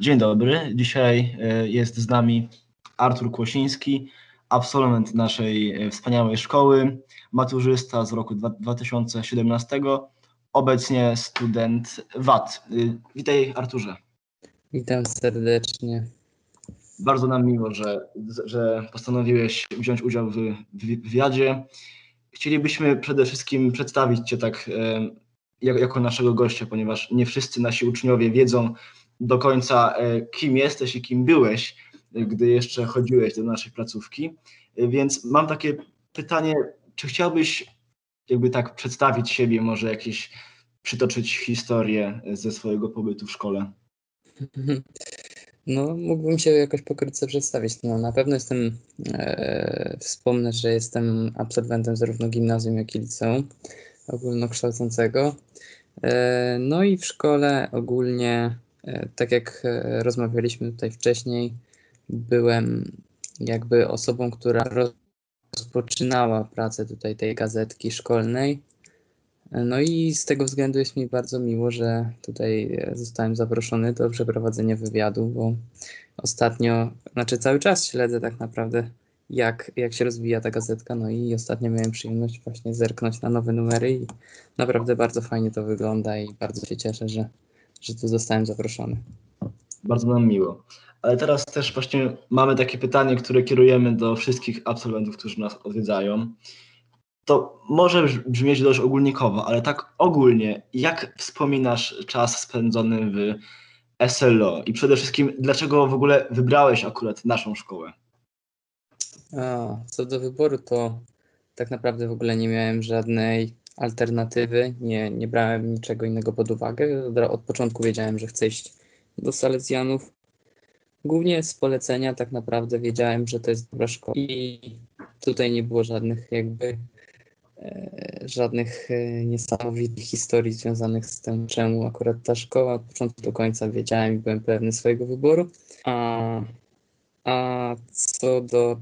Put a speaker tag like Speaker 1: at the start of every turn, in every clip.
Speaker 1: Dzień dobry. Dzisiaj e, jest z nami Artur Kłosiński, absolwent naszej e, wspaniałej szkoły, maturzysta z roku 2017, obecnie student VAT. E, witaj Arturze.
Speaker 2: Witam serdecznie.
Speaker 1: Bardzo nam miło, że, że postanowiłeś wziąć udział w wywiadzie. Chcielibyśmy przede wszystkim przedstawić Cię tak jako naszego gościa, ponieważ nie wszyscy nasi uczniowie wiedzą, do końca, e, kim jesteś i kim byłeś, e, gdy jeszcze chodziłeś do naszej placówki. E, więc mam takie pytanie, czy chciałbyś jakby tak przedstawić siebie, może jakieś przytoczyć historię ze swojego pobytu w szkole?
Speaker 2: No, mógłbym się jakoś pokrótce przedstawić. No, na pewno jestem, e, wspomnę, że jestem absolwentem zarówno gimnazjum, jak i liceum ogólnokształcącego. E, no i w szkole ogólnie tak jak e, rozmawialiśmy tutaj wcześniej, byłem jakby osobą, która rozpoczynała pracę tutaj tej gazetki szkolnej. E, no i z tego względu jest mi bardzo miło, że tutaj zostałem zaproszony do przeprowadzenia wywiadu, bo ostatnio, znaczy cały czas śledzę tak naprawdę, jak, jak się rozwija ta gazetka. No i ostatnio miałem przyjemność właśnie zerknąć na nowe numery i naprawdę bardzo fajnie to wygląda i bardzo się cieszę, że, że tu zostałem zaproszony.
Speaker 1: Bardzo nam miło. Ale teraz też właśnie mamy takie pytanie, które kierujemy do wszystkich absolwentów, którzy nas odwiedzają. To może brzmieć dość ogólnikowo, ale tak ogólnie, jak wspominasz czas spędzony w SLO i przede wszystkim, dlaczego w ogóle wybrałeś akurat naszą szkołę?
Speaker 2: A, co do wyboru, to tak naprawdę w ogóle nie miałem żadnej alternatywy, nie, nie brałem niczego innego pod uwagę. Od początku wiedziałem, że chcę iść do Salezjanów. Głównie z polecenia tak naprawdę wiedziałem, że to jest dobra szkoła i tutaj nie było żadnych jakby e, żadnych e, niesamowitych historii związanych z tym, czemu akurat ta szkoła od początku do końca wiedziałem i byłem pewny swojego wyboru. A, a co do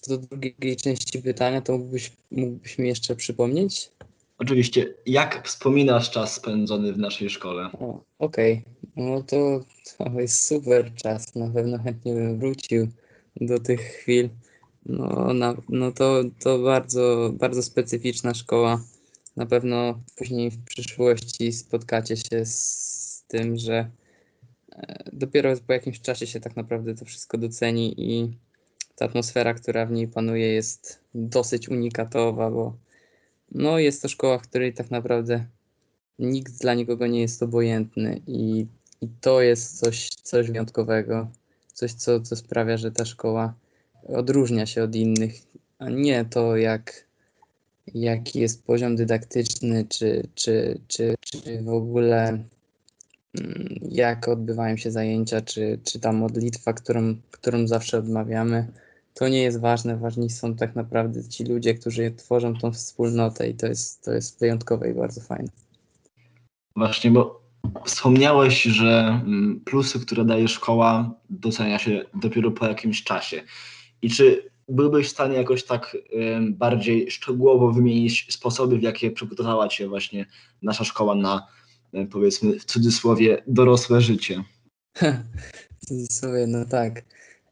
Speaker 2: co do drugiej części pytania, to mógłbyś, mógłbyś mi jeszcze przypomnieć?
Speaker 1: Oczywiście. Jak wspominasz czas spędzony w naszej szkole?
Speaker 2: Okej, okay. no to, to jest super czas. Na pewno chętnie bym wrócił do tych chwil. No, na, no to, to bardzo, bardzo specyficzna szkoła. Na pewno później w przyszłości spotkacie się z tym, że e, dopiero po jakimś czasie się tak naprawdę to wszystko doceni i ta atmosfera, która w niej panuje, jest dosyć unikatowa, bo no, jest to szkoła, w której tak naprawdę nikt dla nikogo nie jest obojętny i, i to jest coś, coś wyjątkowego, coś, co, co sprawia, że ta szkoła odróżnia się od innych, a nie to, jak, jaki jest poziom dydaktyczny, czy, czy, czy, czy w ogóle jak odbywają się zajęcia, czy, czy ta modlitwa, którą, którą zawsze odmawiamy to nie jest ważne. Ważni są tak naprawdę ci ludzie, którzy tworzą tą wspólnotę i to jest, to jest wyjątkowe i bardzo fajne.
Speaker 1: Właśnie, bo wspomniałeś, że mm, plusy, które daje szkoła, docenia się dopiero po jakimś czasie. I czy byłbyś w stanie jakoś tak bardziej szczegółowo wymienić sposoby, w jakie przygotowała Cię właśnie nasza szkoła na, powiedzmy w cudzysłowie, dorosłe życie?
Speaker 2: w cudzysłowie, no tak.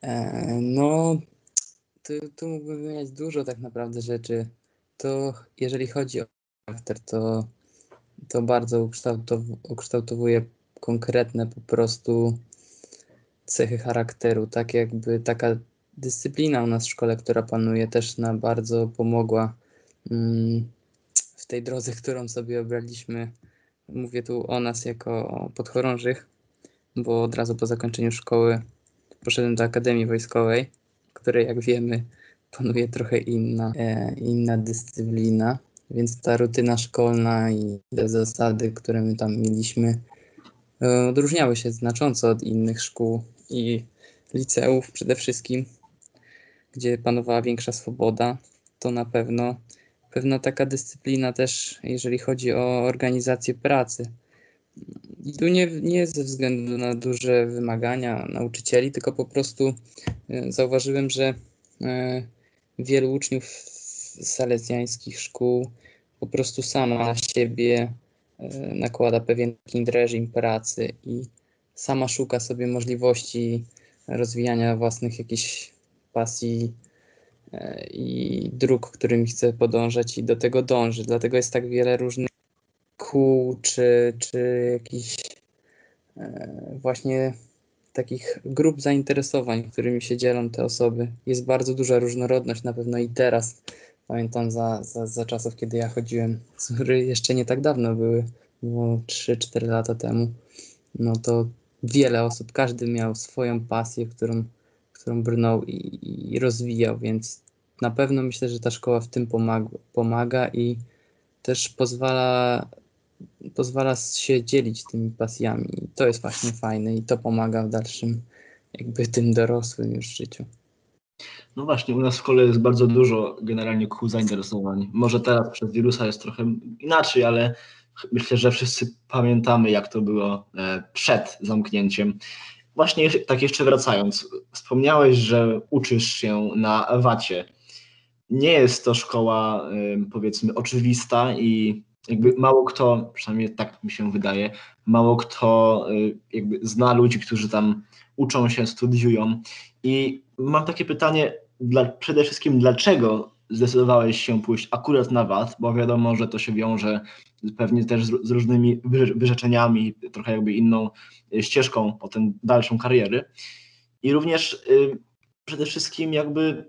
Speaker 2: E, no, tu, tu mógłbym wymieniać dużo tak naprawdę rzeczy. To jeżeli chodzi o charakter, to, to bardzo ukształtow, ukształtowuje konkretne po prostu cechy charakteru. Tak jakby taka dyscyplina u nas w szkole, która panuje, też nam bardzo pomogła mm, w tej drodze, którą sobie obraliśmy. Mówię tu o nas jako podchorążych, bo od razu po zakończeniu szkoły poszedłem do Akademii Wojskowej której jak wiemy panuje trochę inna, e, inna dyscyplina, więc ta rutyna szkolna i te zasady, które my tam mieliśmy, e, odróżniały się znacząco od innych szkół i liceów przede wszystkim, gdzie panowała większa swoboda, to na pewno pewna taka dyscyplina też, jeżeli chodzi o organizację pracy. I tu nie, nie ze względu na duże wymagania nauczycieli, tylko po prostu e, zauważyłem, że e, wielu uczniów salezjańskich szkół po prostu sama na siebie e, nakłada pewien reżim pracy i sama szuka sobie możliwości rozwijania własnych jakichś pasji i dróg, którymi chce podążać i do tego dąży. Dlatego jest tak wiele różnych kół czy, czy jakichś e, właśnie takich grup zainteresowań, którymi się dzielą te osoby. Jest bardzo duża różnorodność na pewno i teraz. Pamiętam za, za, za czasów, kiedy ja chodziłem, które jeszcze nie tak dawno były, było 3-4 lata temu, no to wiele osób, każdy miał swoją pasję, którą, którą brnął i, i rozwijał, więc na pewno myślę, że ta szkoła w tym pomaga, pomaga i też pozwala, pozwala się dzielić tymi pasjami. I to jest właśnie fajne i to pomaga w dalszym, jakby tym dorosłym już życiu.
Speaker 1: No właśnie, u nas w szkole jest bardzo dużo generalnie kół zainteresowań. Może teraz przez wirusa jest trochę inaczej, ale myślę, że wszyscy pamiętamy, jak to było e, przed zamknięciem. Właśnie tak jeszcze wracając, wspomniałeś, że uczysz się na Wacie. Nie jest to szkoła, powiedzmy, oczywista i jakby mało kto, przynajmniej tak mi się wydaje, mało kto y, jakby zna ludzi, którzy tam uczą się, studiują. I mam takie pytanie, dla, przede wszystkim dlaczego zdecydowałeś się pójść akurat na VAT, bo wiadomo, że to się wiąże pewnie też z, różnymi wyrzeczeniami, trochę jakby inną y, ścieżką potem dalszą kariery. I również y, przede wszystkim jakby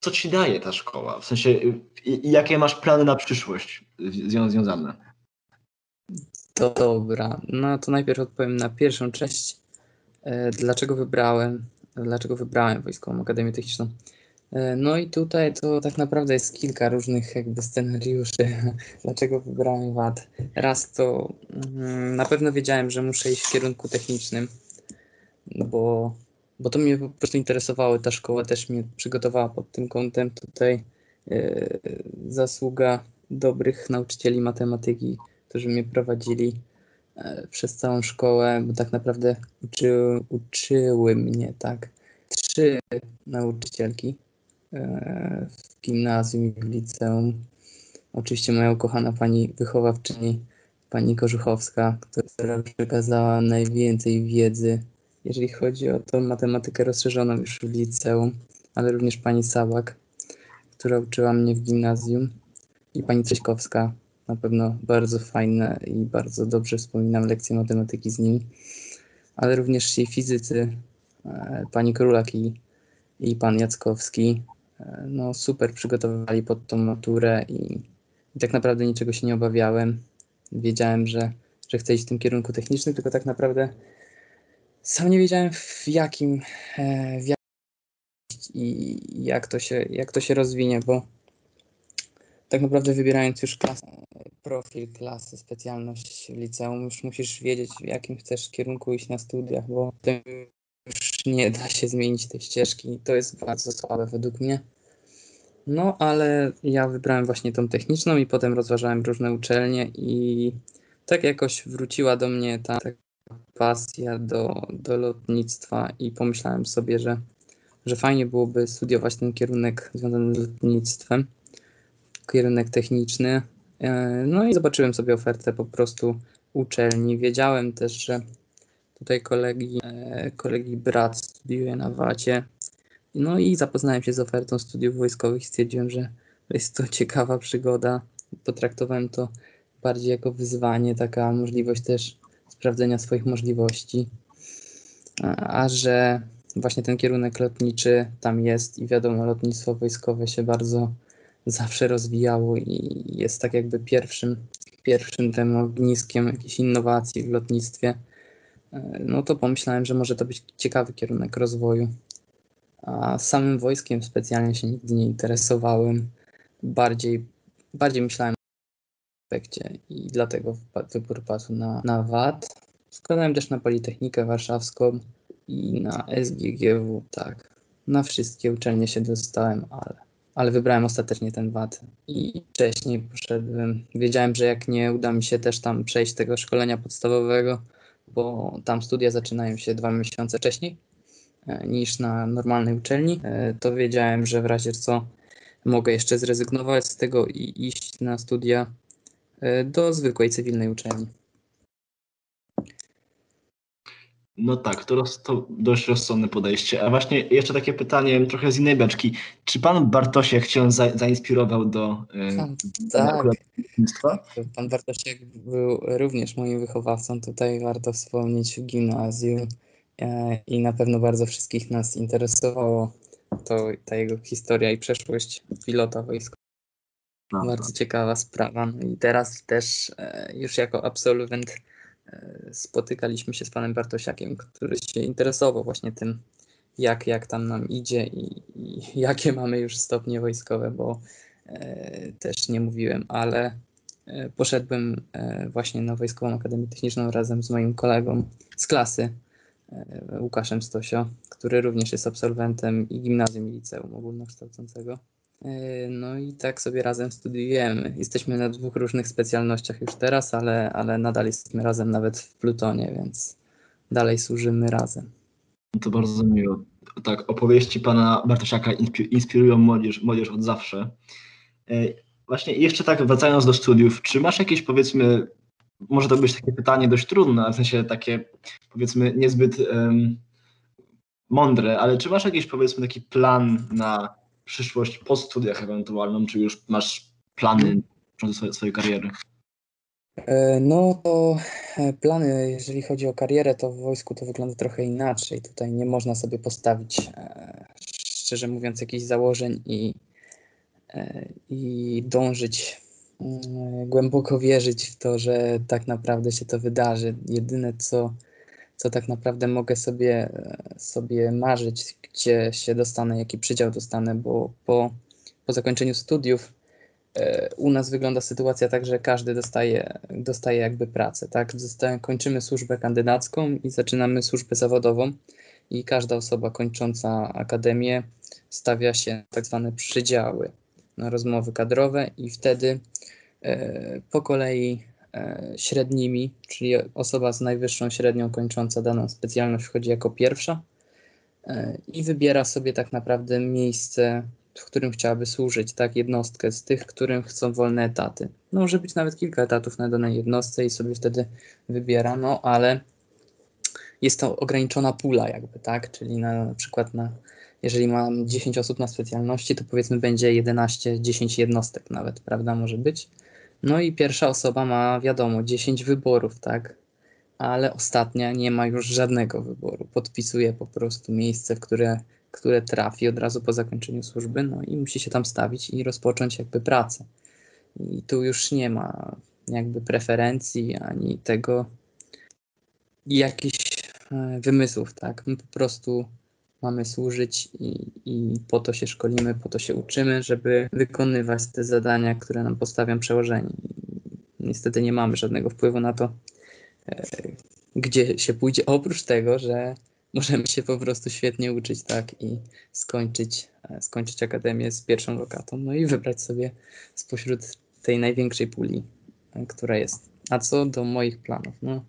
Speaker 1: co ci daje ta szkoła? W sensie, y, jakie masz plany na przyszłość z nią związane?
Speaker 2: Dobra. No to najpierw odpowiem na pierwszą część. E, dlaczego wybrałem, dlaczego wybrałem Wojskową Akademię Techniczną? E, no i tutaj to tak naprawdę jest kilka różnych jakby scenariuszy, dlaczego wybrałem WAD. Raz to mm, na pewno wiedziałem, że muszę iść w kierunku technicznym, no bo, bo to mnie po prostu interesowało, ta szkoła też mnie przygotowała pod tym kątem. Tutaj yy, zasługa dobrych nauczycieli matematyki, którzy mnie prowadzili yy, przez całą szkołę, bo tak naprawdę uczy, uczyły mnie tak trzy nauczycielki w gimnazjum i w liceum. Oczywiście moja ukochana pani wychowawczyni, pani Korzuchowska, która przekazała najwięcej wiedzy, jeżeli chodzi o tą matematykę rozszerzoną już w liceum, ale również pani Sabak, która uczyła mnie w gimnazjum i pani Trześkowska, na pewno bardzo fajne i bardzo dobrze wspominam lekcje matematyki z nimi, ale również ci fizycy, e, pani Królak i, i pan Jackowski, no super przygotowywali pod tą maturę i, i, tak naprawdę niczego się nie obawiałem. Wiedziałem, że, że chcę iść w tym kierunku technicznym, tylko tak naprawdę sam nie wiedziałem w jakim, e, w jakim i jak to, się, jak to się rozwinie, bo tak naprawdę wybierając już klasę, profil klasy, specjalność liceum, już musisz wiedzieć, w jakim chcesz kierunku iść na studiach, bo nie da się zmienić tej ścieżki. To jest bardzo słabe według mnie. No, ale ja wybrałem właśnie tą techniczną i potem rozważałem różne uczelnie i tak jakoś wróciła do mnie ta, ta pasja do, do lotnictwa i pomyślałem sobie, że, że fajnie byłoby studiować ten kierunek związany z lotnictwem, kierunek techniczny. E, no i zobaczyłem sobie ofertę po prostu uczelni. Wiedziałem też, że tutaj kolegi, e, kolegi brat studiuje na Wacie. No i zapoznałem się z ofertą studiów wojskowych stwierdziłem, że jest to ciekawa przygoda. Potraktowałem to bardziej jako wyzwanie, taka możliwość też sprawdzenia swoich możliwości. A że właśnie ten kierunek lotniczy tam jest i wiadomo, lotnictwo wojskowe się bardzo zawsze rozwijało i jest tak jakby pierwszym, pierwszym tym ogniskiem jakiejś innowacji w lotnictwie no to pomyślałem, że może to być ciekawy kierunek rozwoju. A samym wojskiem specjalnie się nigdy nie interesowałem. Bardziej, bardziej myślałem o aspekcie i dlatego wybór padł na, na VAT. Składałem też na Politechnikę Warszawską i na SGGW, tak. Na wszystkie uczelnie się dostałem, ale, ale wybrałem ostatecznie ten VAT. I wcześniej poszedłem. Wiedziałem, że jak nie uda mi się też tam przejść tego szkolenia podstawowego, bo tam studia zaczynają się dwa miesiące wcześniej e, niż na normalnej uczelni, e, to wiedziałem, że w razie co mogę jeszcze zrezygnować z tego i iść na studia e, do zwykłej cywilnej uczelni.
Speaker 1: No tak, to, roz, to dość rozsądne podejście. A właśnie jeszcze takie pytanie trochę z innej beczki. Czy pan Bartosiek cię za, zainspirował do
Speaker 2: yy, tak. Pan Bartosiek był również moim wychowawcą. Tutaj warto wspomnieć w gimnazjum e, i na pewno bardzo wszystkich nas interesowało to, ta jego historia i przeszłość pilota wojskowego. No, bardzo tak. ciekawa sprawa. No i teraz też e, już jako absolwent E, spotykaliśmy się z panem Bartosiakiem, który się interesował właśnie tym, jak, jak tam nam idzie i, i jakie mamy już stopnie wojskowe, bo e, też nie mówiłem, ale e, poszedłem e, właśnie na Wojskową Akademię Techniczną razem z moim kolegą z klasy, e, Łukaszem Stosio, który również jest absolwentem i gimnazjum i liceum ogólnokształcącego. E, no i tak sobie razem studiujemy. Jesteśmy na dwóch różnych specjalnościach już teraz, ale, ale nadal jesteśmy razem nawet w Plutonie, więc dalej służymy razem.
Speaker 1: To bardzo miło. Tak, opowieści pana Bartosiaka inspirują młodzież, młodzież od zawsze. E, właśnie jeszcze tak wracając do studiów, czy masz jakieś powiedzmy, może to być takie pytanie dość trudne, w sensie takie powiedzmy niezbyt um, mądre, ale czy masz jakiś powiedzmy taki plan na przyszłość po studiach ewentualną, czy już masz plany swojej, swojej kariery?
Speaker 2: E, no to e, plany, jeżeli chodzi o karierę, to w wojsku to wygląda trochę inaczej. Tutaj nie można sobie postawić, e, szczerze mówiąc, jakichś założeń i, i dążyć, mm, głęboko wierzyć w to, że tak naprawdę się to wydarzy. Jedyne, co co tak naprawdę mogę sobie, sobie marzyć, gdzie się dostanę, jaki przydział dostanę, bo po, po zakończeniu studiów e, u nas wygląda sytuacja tak, że każdy dostaje, dostaje jakby pracę, tak? kończymy służbę kandydacką i zaczynamy służbę zawodową i każda osoba kończąca akademię stawia się tak zwane przydziały na rozmowy kadrowe i wtedy e, po kolei średnimi, czyli osoba z najwyższą średnią kończąca daną specjalność wchodzi jako pierwsza e, i wybiera sobie tak naprawdę miejsce, w którym chciałaby służyć, tak, jednostkę z tych, którym chcą wolne etaty. No, może być nawet kilka etatów na danej jednostce i sobie wtedy wybiera, no ale jest to ograniczona pula jakby, tak, czyli na, na przykład na jeżeli mam 10 osób na specjalności, to powiedzmy będzie 11, 10 jednostek nawet, prawda, może być. No i pierwsza osoba ma, wiadomo, 10 wyborów, tak? Ale ostatnia nie ma już żadnego wyboru. Podpisuje po prostu miejsce, w które, które trafi od razu po zakończeniu służby, no i musi się tam stawić i rozpocząć jakby pracę. I tu już nie ma jakby preferencji ani tego jakichś e, wymysłów, tak? My po prostu mamy służyć i, i po to się szkolimy, po to się uczymy, żeby wykonywać te zadania, które nam postawią przełożeni. Niestety nie mamy żadnego wpływu na to, e, gdzie się pójdzie, oprócz tego, że możemy się po prostu świetnie uczyć, tak, i skończyć, e, skończyć akademię z pierwszą lokatą, no i wybrać sobie spośród tej największej puli, e, która jest. A co do moich planów, no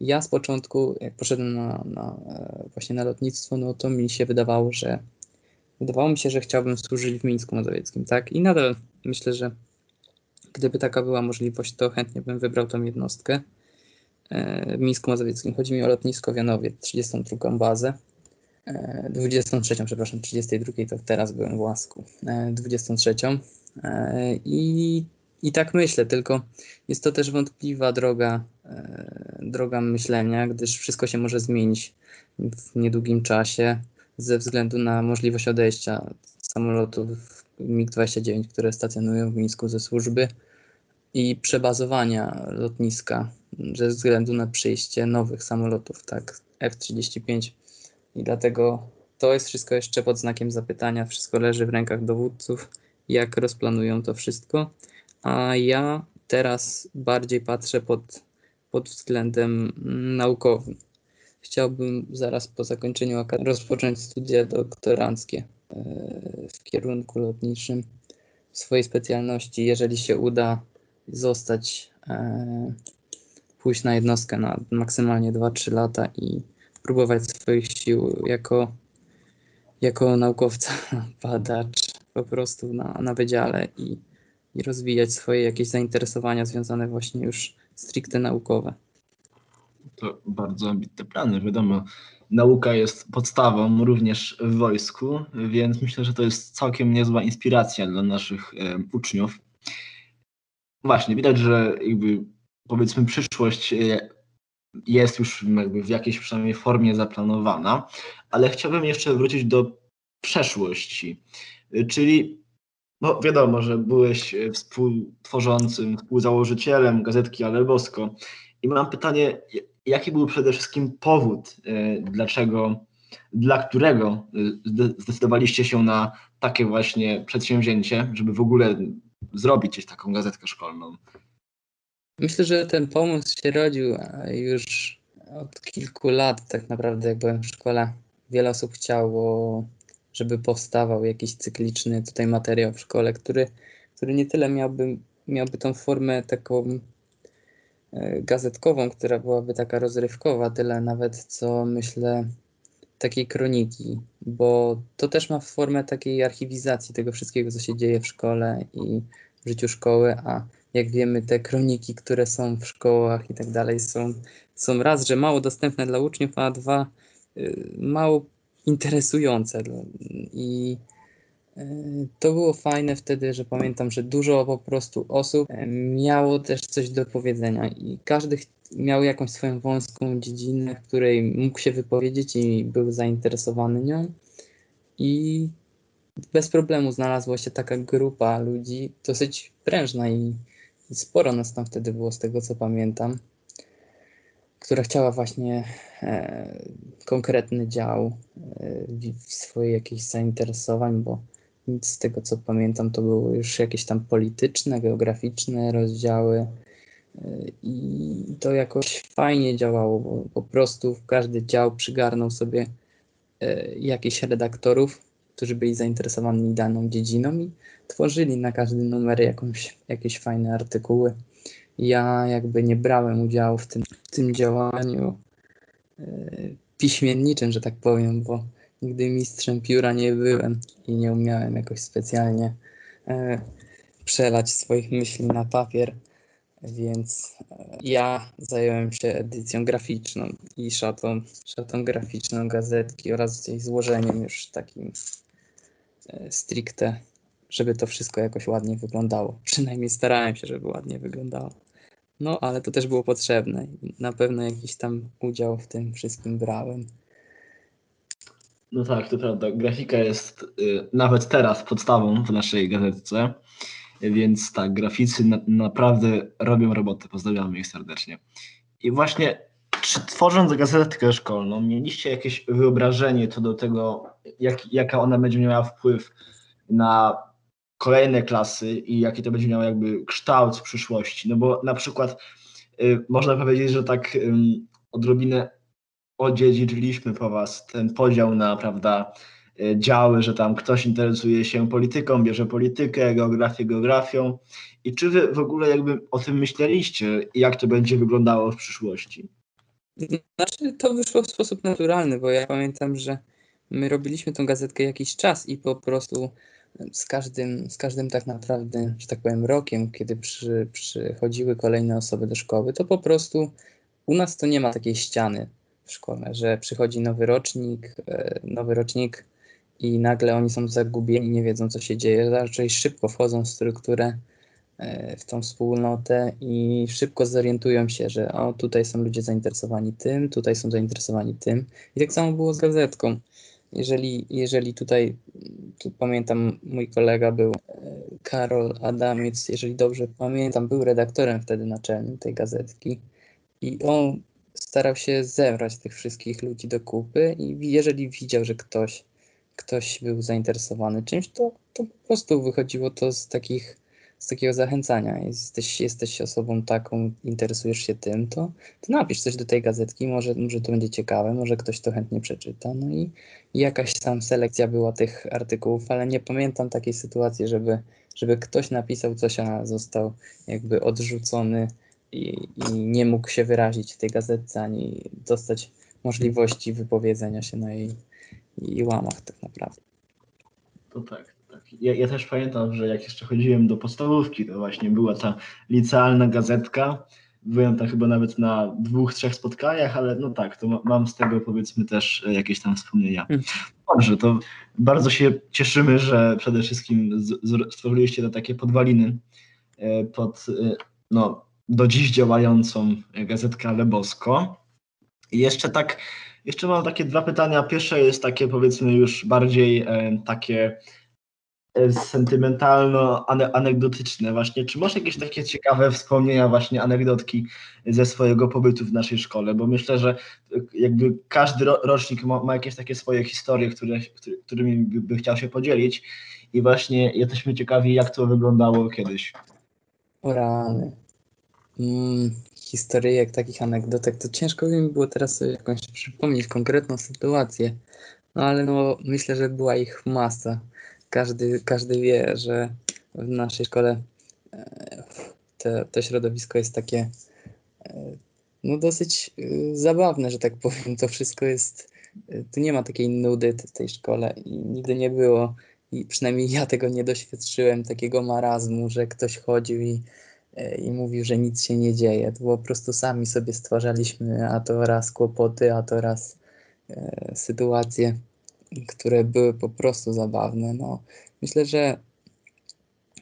Speaker 2: ja z początku, jak poszedłem na, na, e, właśnie na lotnictwo, no to mi się wydawało, że wydawało mi się, że chciałbym służyć w Mińsku Mazowieckim, tak? I nadal myślę, że gdyby taka była możliwość, to chętnie bym wybrał tą jednostkę e, w Mińsku Mazowieckim. Chodzi mi o lotnisko w Janowie, 32 bazę. 23, e, przepraszam, 32 to teraz byłem w Łasku. 23. I i tak myślę, tylko jest to też wątpliwa droga, droga myślenia, gdyż wszystko się może zmienić w niedługim czasie ze względu na możliwość odejścia samolotów MiG-29, które stacjonują w Mińsku ze służby i przebazowania lotniska ze względu na przyjście nowych samolotów, tak, F-35. I dlatego to jest wszystko jeszcze pod znakiem zapytania. Wszystko leży w rękach dowódców, jak rozplanują to wszystko a ja teraz bardziej patrzę pod, pod względem naukowym. Chciałbym zaraz po zakończeniu rozpocząć studia doktoranckie e, w kierunku lotniczym w swojej specjalności, jeżeli się uda zostać, e, pójść na jednostkę na maksymalnie 2-3 lata i próbować swoich sił jako, jako naukowca, badacz po prostu na, na wydziale i i rozwijać swoje jakieś zainteresowania związane właśnie już stricte naukowe.
Speaker 1: To bardzo ambitne plany, wiadomo. Nauka jest podstawą również w wojsku, więc myślę, że to jest całkiem niezła inspiracja dla naszych e, uczniów. Właśnie, widać, że jakby powiedzmy przyszłość e, jest już jakby w jakiejś przynajmniej formie zaplanowana, ale chciałbym jeszcze wrócić do przeszłości, e, czyli no wiadomo, że byłeś e, współtworzącym, współzałożycielem gazetki Ale Bosko i mam pytanie, jaki był przede wszystkim powód, dlaczego, dla którego zdecydowaliście się na takie właśnie przedsięwzięcie, żeby w ogóle zrobić taką gazetkę szkolną?
Speaker 2: Myślę, że ten pomysł się rodził już od kilku lat, tak naprawdę, jak byłem w szkole. Wiele osób chciało, żeby powstawał jakiś cykliczny tutaj materiał w szkole, który, który nie tyle miałby, miałby tą formę taką e, gazetkową, która byłaby taka rozrywkowa, tyle nawet co myślę takiej kroniki, bo to też ma formę takiej archiwizacji tego wszystkiego, co się dzieje w szkole i w życiu szkoły, a jak wiemy, te kroniki, które są w szkołach i tak dalej, są, są raz, że mało dostępne dla uczniów, a dwa, y, mało interesujące. I y, to było fajne wtedy, że pamiętam, że dużo po prostu osób e, miało też coś do powiedzenia i każdy miał jakąś swoją wąską dziedzinę, w której mógł się wypowiedzieć i był zainteresowany nią. I bez problemu znalazła się taka grupa ludzi, dosyć prężna i, i sporo nas tam wtedy było, z tego co pamiętam, która chciała właśnie e, konkretny dział e, swoich jakichś zainteresowań, bo nic z tego co pamiętam to były już jakieś tam polityczne, geograficzne rozdziały e, i to jakoś fajnie działało, bo po prostu każdy dział przygarnął sobie e, jakichś redaktorów, którzy byli zainteresowani daną dziedziną i tworzyli na każdy numer jakąś, jakieś fajne artykuły. Ja jakby nie brałem udziału w tym, w tym działaniu e, piśmienniczym, że tak powiem, bo nigdy mistrzem pióra nie byłem i nie umiałem jakoś specjalnie e, przelać swoich myśli na papier, więc e, ja zająłem się edycją graficzną i szatą, szatą graficzną gazetki oraz jej złożeniem już takim stricte, żeby to wszystko jakoś ładnie wyglądało. Przynajmniej starałem się, żeby ładnie wyglądało. No, ale to też było potrzebne. Na pewno jakiś tam udział w tym wszystkim brałem.
Speaker 1: No tak, to prawda. Grafika jest y, nawet teraz podstawą w naszej gazetce, więc tak, graficy na, naprawdę robią robotę. Pozdrawiamy ich serdecznie. I właśnie, czy tworząc gazetkę szkolną, mieliście jakieś wyobrażenie co do tego, jak, jaka ona będzie miała wpływ na kolejne klasy i jaki to będzie miało jakby kształt w przyszłości. No bo na przykład y, można powiedzieć, że tak odrobinę odziedziczyliśmy po was ten podział na, prawda, y, działy, że tam ktoś interesuje się polityką, bierze politykę, geografię, geografią. I czy wy w ogóle jakby o tym myśleliście, jak to będzie wyglądało w przyszłości?
Speaker 2: Znaczy, to wyszło w sposób naturalny, bo ja pamiętam, że my robiliśmy tą gazetkę jakiś czas i po prostu z każdym, z każdym tak naprawdę, że tak powiem, rokiem, kiedy przy, przychodziły kolejne osoby do szkoły, to po prostu u nas to nie ma takiej ściany w szkole, że przychodzi nowy rocznik, e, nowy rocznik i nagle oni są zagubieni, nie wiedzą co się dzieje, raczej szybko wchodzą w strukturę, e, w tą wspólnotę i szybko zorientują się, że o, tutaj są ludzie zainteresowani tym, tutaj są zainteresowani tym. I tak samo było z gazetką jeżeli, jeżeli tutaj, tu pamiętam, mój kolega był e, Karol Adamiec, jeżeli dobrze pamiętam, był redaktorem wtedy naczelnym tej gazetki i on starał się zebrać tych wszystkich ludzi do kupy i jeżeli widział, że ktoś, ktoś był zainteresowany czymś, to, to po prostu wychodziło to z takich z takiego zachęcania. Jesteś, jesteś osobą taką, interesujesz się tym, to, to napisz coś do tej gazetki, może, może to będzie ciekawe, może ktoś to chętnie przeczyta. No i, i jakaś tam selekcja była tych artykułów, ale nie pamiętam takiej sytuacji, żeby, żeby ktoś napisał coś, a został jakby odrzucony i, i nie mógł się wyrazić w tej gazetce, ani dostać możliwości wypowiedzenia się na jej, jej łamach tak naprawdę.
Speaker 1: To tak. Ja, ja, też pamiętam, że jak jeszcze chodziłem do podstawówki, to właśnie była ta licealna gazetka, byłem tam chyba nawet na dwóch, trzech spotkaniach, ale no tak, to mam z tego powiedzmy też e, jakieś tam wspomnienia. Hmm. Dobrze, to bardzo się cieszymy, że przede wszystkim stworzyliście te takie podwaliny e, pod e, no, do dziś działającą gazetkę Lebosko. I jeszcze tak, jeszcze mam takie dwa pytania. Pierwsze jest takie powiedzmy już bardziej takie sentymentalno-anegdotyczne właśnie. Czy masz jakieś takie ciekawe wspomnienia, właśnie anegdotki ze swojego pobytu w naszej szkole? Bo myślę, że jakby każdy rocznik ma, jakieś takie swoje historie, które, którymi by, by chciał się podzielić i właśnie jesteśmy ciekawi, jak to wyglądało kiedyś.
Speaker 2: O rany. Mm, historyjek, takich anegdotek, to ciężko mi było teraz sobie jakąś przypomnieć konkretną sytuację, no ale no myślę, że była ich masa każdy, każdy wie, że w naszej szkole e, to środowisko jest takie e, no dosyć e, zabawne, że tak powiem. To wszystko jest, tu nie ma takiej nudy w tej szkole i nigdy nie było i przynajmniej ja tego nie doświadczyłem, takiego marazmu, że ktoś chodził i, i mówił, że nic się nie dzieje. To po prostu sami sobie stwarzaliśmy, a to raz kłopoty, a to raz e, sytuacje które były po prostu zabawne. No, myślę, że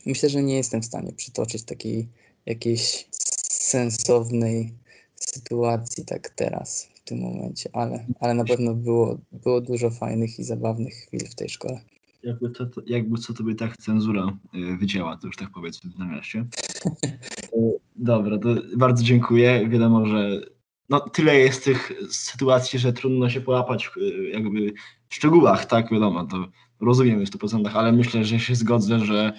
Speaker 2: myślę, że nie jestem w stanie przytoczyć takiej jakiejś sensownej sytuacji tak teraz, w tym momencie, ale, ale na pewno było, było dużo fajnych i zabawnych chwil w tej szkole.
Speaker 1: Jakby, to, to, jakby co tobie tak cenzura y, wydziała, to już tak powiedzmy w nawiasie. Dobra, to bardzo dziękuję. Wiadomo, że no, tyle jest tych sytuacji, że trudno się połapać y, jakby szczegółach, tak, wiadomo, to rozumiem w 100%, ale myślę, że się zgodzę, że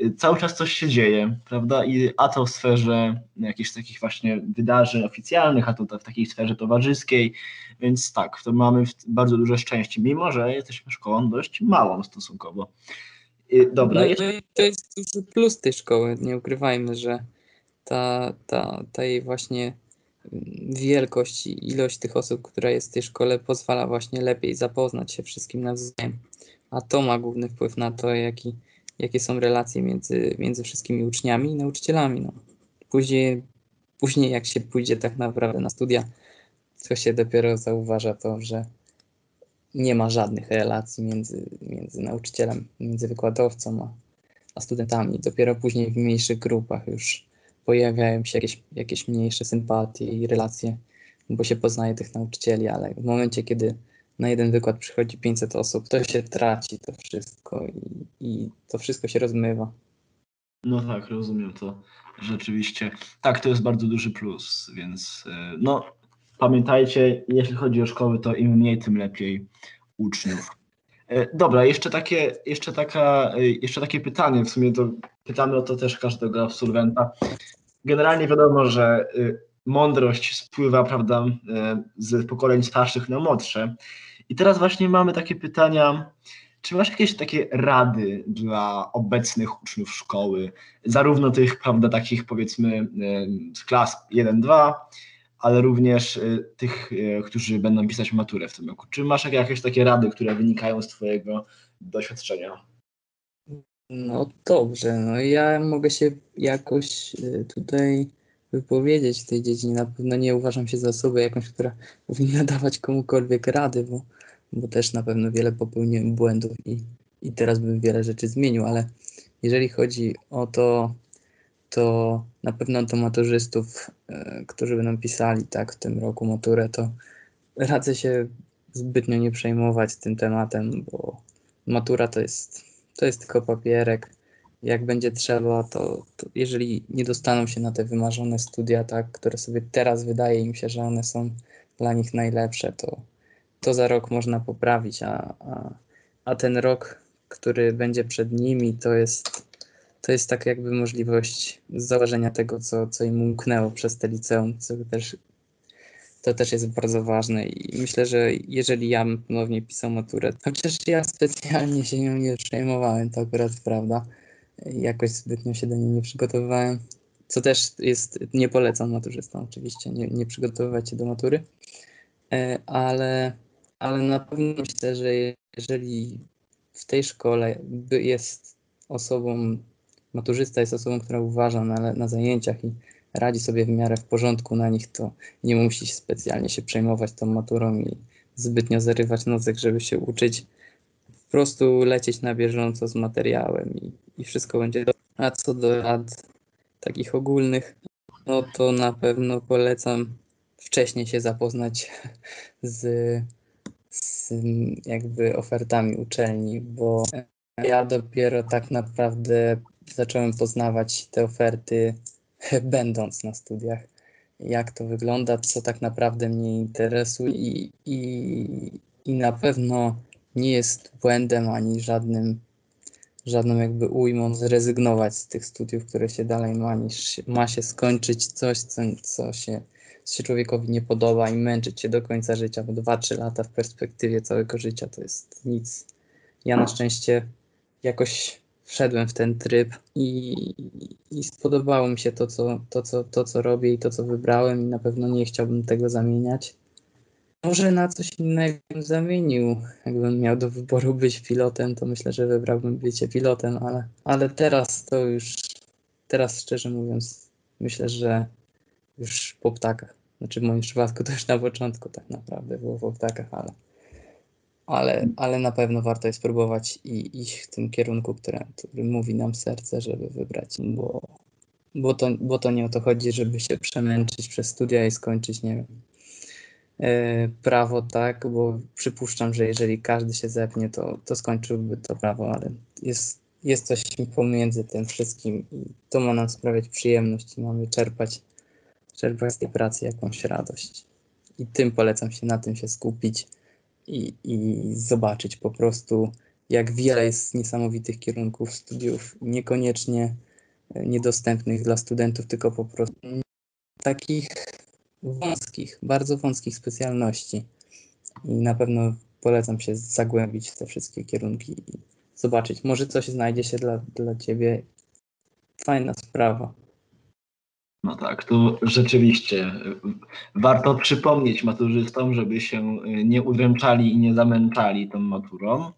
Speaker 1: y, cały czas coś się dzieje, prawda, i a to w sferze jakichś takich właśnie wydarzeń oficjalnych, a to w takiej sferze towarzyskiej, więc tak, to mamy bardzo duże szczęście, mimo że jesteśmy szkołą dość małą stosunkowo. Dobra.
Speaker 2: No, to jest duży plus tej szkoły, nie ukrywajmy, że ta, ta, ta jej właśnie wielkość i ilość tych osób, która jest w tej szkole, pozwala właśnie lepiej zapoznać się wszystkim nawzajem. A to ma główny wpływ na to, jaki, jakie są relacje między, między wszystkimi uczniami i nauczycielami. No. Później, później, jak się pójdzie tak naprawdę na studia, to się dopiero zauważa to, że nie ma żadnych relacji między, między nauczycielem, między wykładowcą a, a studentami. Dopiero później w mniejszych grupach już pojawiają się jakieś, jakieś mniejsze sympatie i relacje, bo się poznaje tych nauczycieli, ale w momencie, kiedy na jeden wykład przychodzi 500 osób, to się traci to wszystko i, i to wszystko się rozmywa.
Speaker 1: No tak, rozumiem to rzeczywiście. Tak, to jest bardzo duży plus, więc e, no pamiętajcie, jeśli chodzi o szkoły, to im mniej, tym lepiej uczniów. E, dobra, jeszcze takie, jeszcze, taka, e, jeszcze takie pytanie, w sumie to pytamy o to też każdego absolwenta. Generalnie wiadomo, że y, mądrość spływa, prawda, z pokoleń starszych na młodsze. I teraz właśnie mamy takie pytania, czy masz jakieś takie rady dla obecnych uczniów szkoły, zarówno tych, prawda, takich powiedzmy z klas 1-2, ale również tych, którzy będą pisać maturę w tym roku. Czy masz jakieś takie rady, które wynikają z Twojego doświadczenia?
Speaker 2: No dobrze, no ja mogę się jakoś y, tutaj wypowiedzieć w tej dziedzinie. Na pewno nie uważam się za osobę jakąś, która powinna dawać komukolwiek rady, bo, bo też na pewno wiele popełniłem błędów i, i teraz bym wiele rzeczy zmienił, ale jeżeli chodzi o to, to na pewno do maturzystów, y, którzy będą pisali tak w tym roku maturę, to radzę się zbytnio nie przejmować tym tematem, bo matura to jest to jest tylko papierek. Jak będzie trzeba, to, to, jeżeli nie dostaną się na te wymarzone studia, tak, które sobie teraz wydaje im się, że one są dla nich najlepsze, to, to za rok można poprawić, a, a, a ten rok, który będzie przed nimi, to jest, to jest tak jakby możliwość założenia tego, co, co im umknęło przez te liceum, co też to też jest bardzo ważne i myślę, że jeżeli ja bym ponownie pisał maturę, chociaż ja specjalnie się nią nie przejmowałem, to akurat prawda, jakoś zbytnio się do niej nie przygotowywałem, co też jest, nie polecam maturzystom oczywiście, nie, nie przygotowywać się do matury, e, ale, ale na pewno myślę, że jeżeli w tej szkole jest osobą, maturzysta jest osobą, która uważa na, na zajęciach i radzi sobie w miarę w porządku na nich, to nie musi specjalnie się przejmować tą maturą i zbytnio zarywać nocek, żeby się uczyć. Po prostu lecieć na bieżąco z materiałem i, i wszystko będzie dobrze. A co do rad takich ogólnych, no to na pewno polecam wcześniej się zapoznać z, z jakby ofertami uczelni, bo ja dopiero tak naprawdę zacząłem poznawać te oferty będąc na studiach. Jak to wygląda, co tak naprawdę mnie interesuje i, i, i na pewno nie jest błędem ani żadnym, żadną jakby ujmą zrezygnować z tych studiów, które się dalej ma, niż ma się skończyć coś, co, co, się, co się człowiekowi nie podoba i męczyć się do końca życia, bo 2-3 lata w perspektywie całego życia to jest nic. Ja na szczęście jakoś wszedłem w ten tryb i, i spodobało mi się to co, to, co, to, co robię i to, co wybrałem i na pewno nie chciałbym tego zamieniać. Może na coś innego bym zamienił. Jakbym miał do wyboru być pilotem, to myślę, że wybrałbym bycie pilotem, ale, ale teraz to już, teraz szczerze mówiąc, myślę, że już po ptakach. Znaczy w moim przypadku to już na początku tak naprawdę było po ptakach, ale ale, ale na pewno warto jest spróbować i iść w tym kierunku, który, który mówi nam serce, żeby wybrać, bo, bo, to, bo to nie o to chodzi, żeby się przemęczyć przez studia i skończyć, nie wiem, e, prawo, tak, bo przypuszczam, że jeżeli każdy się zepnie, to, to skończyłby to prawo, ale jest, jest coś pomiędzy tym wszystkim i to ma nam sprawiać przyjemność i mamy czerpać, czerpać z tej pracy jakąś radość. I tym polecam się, na tym się skupić i, i zobaczyć po prostu, jak wiele jest niesamowitych kierunków studiów, niekoniecznie e, niedostępnych dla studentów, tylko po prostu takich wąskich, bardzo wąskich specjalności. I na pewno polecam się zagłębić w te wszystkie kierunki i zobaczyć. Może coś znajdzie się dla, dla ciebie. Fajna sprawa.
Speaker 1: No tak, tu rzeczywiście warto przypomnieć maturzystom, żeby się nie udręczali i nie zamęczali tą maturą,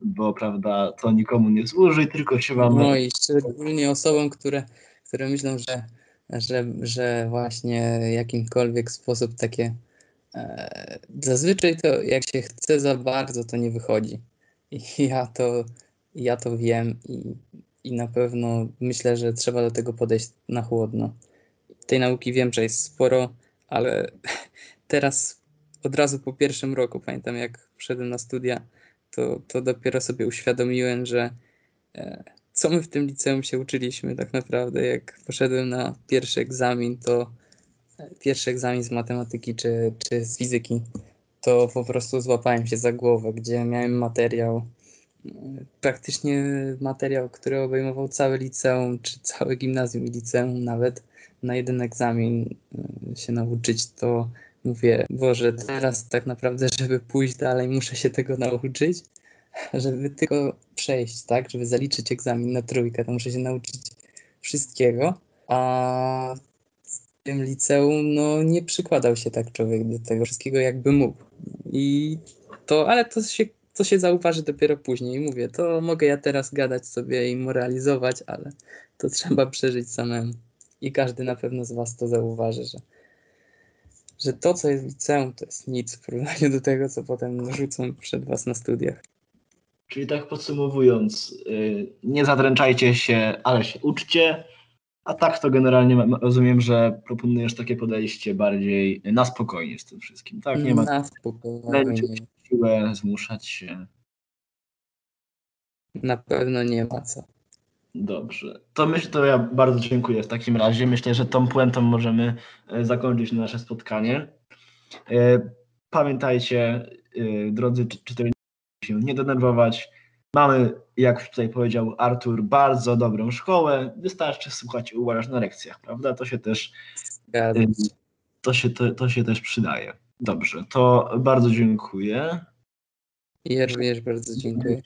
Speaker 1: bo prawda, to nikomu nie służy, tylko się wam...
Speaker 2: No i szczególnie osobom, które, które myślą, że, że, że właśnie jakimkolwiek sposób takie e, zazwyczaj to jak się chce za bardzo, to nie wychodzi. I ja to, ja to wiem i, i na pewno myślę, że trzeba do tego podejść na chłodno tej nauki wiem, że jest sporo, ale teraz od razu po pierwszym roku, pamiętam jak wszedłem na studia, to, to dopiero sobie uświadomiłem, że e, co my w tym liceum się uczyliśmy tak naprawdę. Jak poszedłem na pierwszy egzamin, to e, pierwszy egzamin z matematyki czy, czy z fizyki, to po prostu złapałem się za głowę, gdzie miałem materiał, e, praktycznie materiał, który obejmował całe liceum, czy całe gimnazjum i liceum nawet na jeden egzamin y, się nauczyć, to mówię, Boże, teraz tak naprawdę, żeby pójść dalej, muszę się tego nauczyć, żeby tylko przejść, tak, żeby zaliczyć egzamin na trójkę, to muszę się nauczyć wszystkiego, a w tym liceum, no, nie przykładał się tak człowiek do tego wszystkiego, jakby mógł. I to, ale to się, to się zauważy dopiero później. Mówię, to mogę ja teraz gadać sobie i moralizować, ale to trzeba przeżyć samemu i każdy na pewno z Was to zauważy, że, że to, co jest w liceum, to jest nic w porównaniu do tego, co potem rzucą przed Was na studiach.
Speaker 1: Czyli tak podsumowując, y, nie zadręczajcie się, ale się uczcie, a tak to generalnie rozumiem, że proponujesz takie podejście bardziej na spokojnie z tym wszystkim, tak?
Speaker 2: Nie ma na spokojnie.
Speaker 1: siłę zmuszać się.
Speaker 2: Na pewno nie ma co.
Speaker 1: Dobrze. To myślę, to ja bardzo dziękuję w takim razie. Myślę, że tą puentą możemy e, zakończyć nasze spotkanie. E, pamiętajcie, e, drodzy czytelnicy, się nie denerwować. Mamy, jak tutaj powiedział Artur, bardzo dobrą szkołę. Wystarczy słuchać i uważać na lekcjach, prawda? To się też to się, to, to się też przydaje. Dobrze, to bardzo dziękuję.
Speaker 2: Ja również bardzo dziękuję.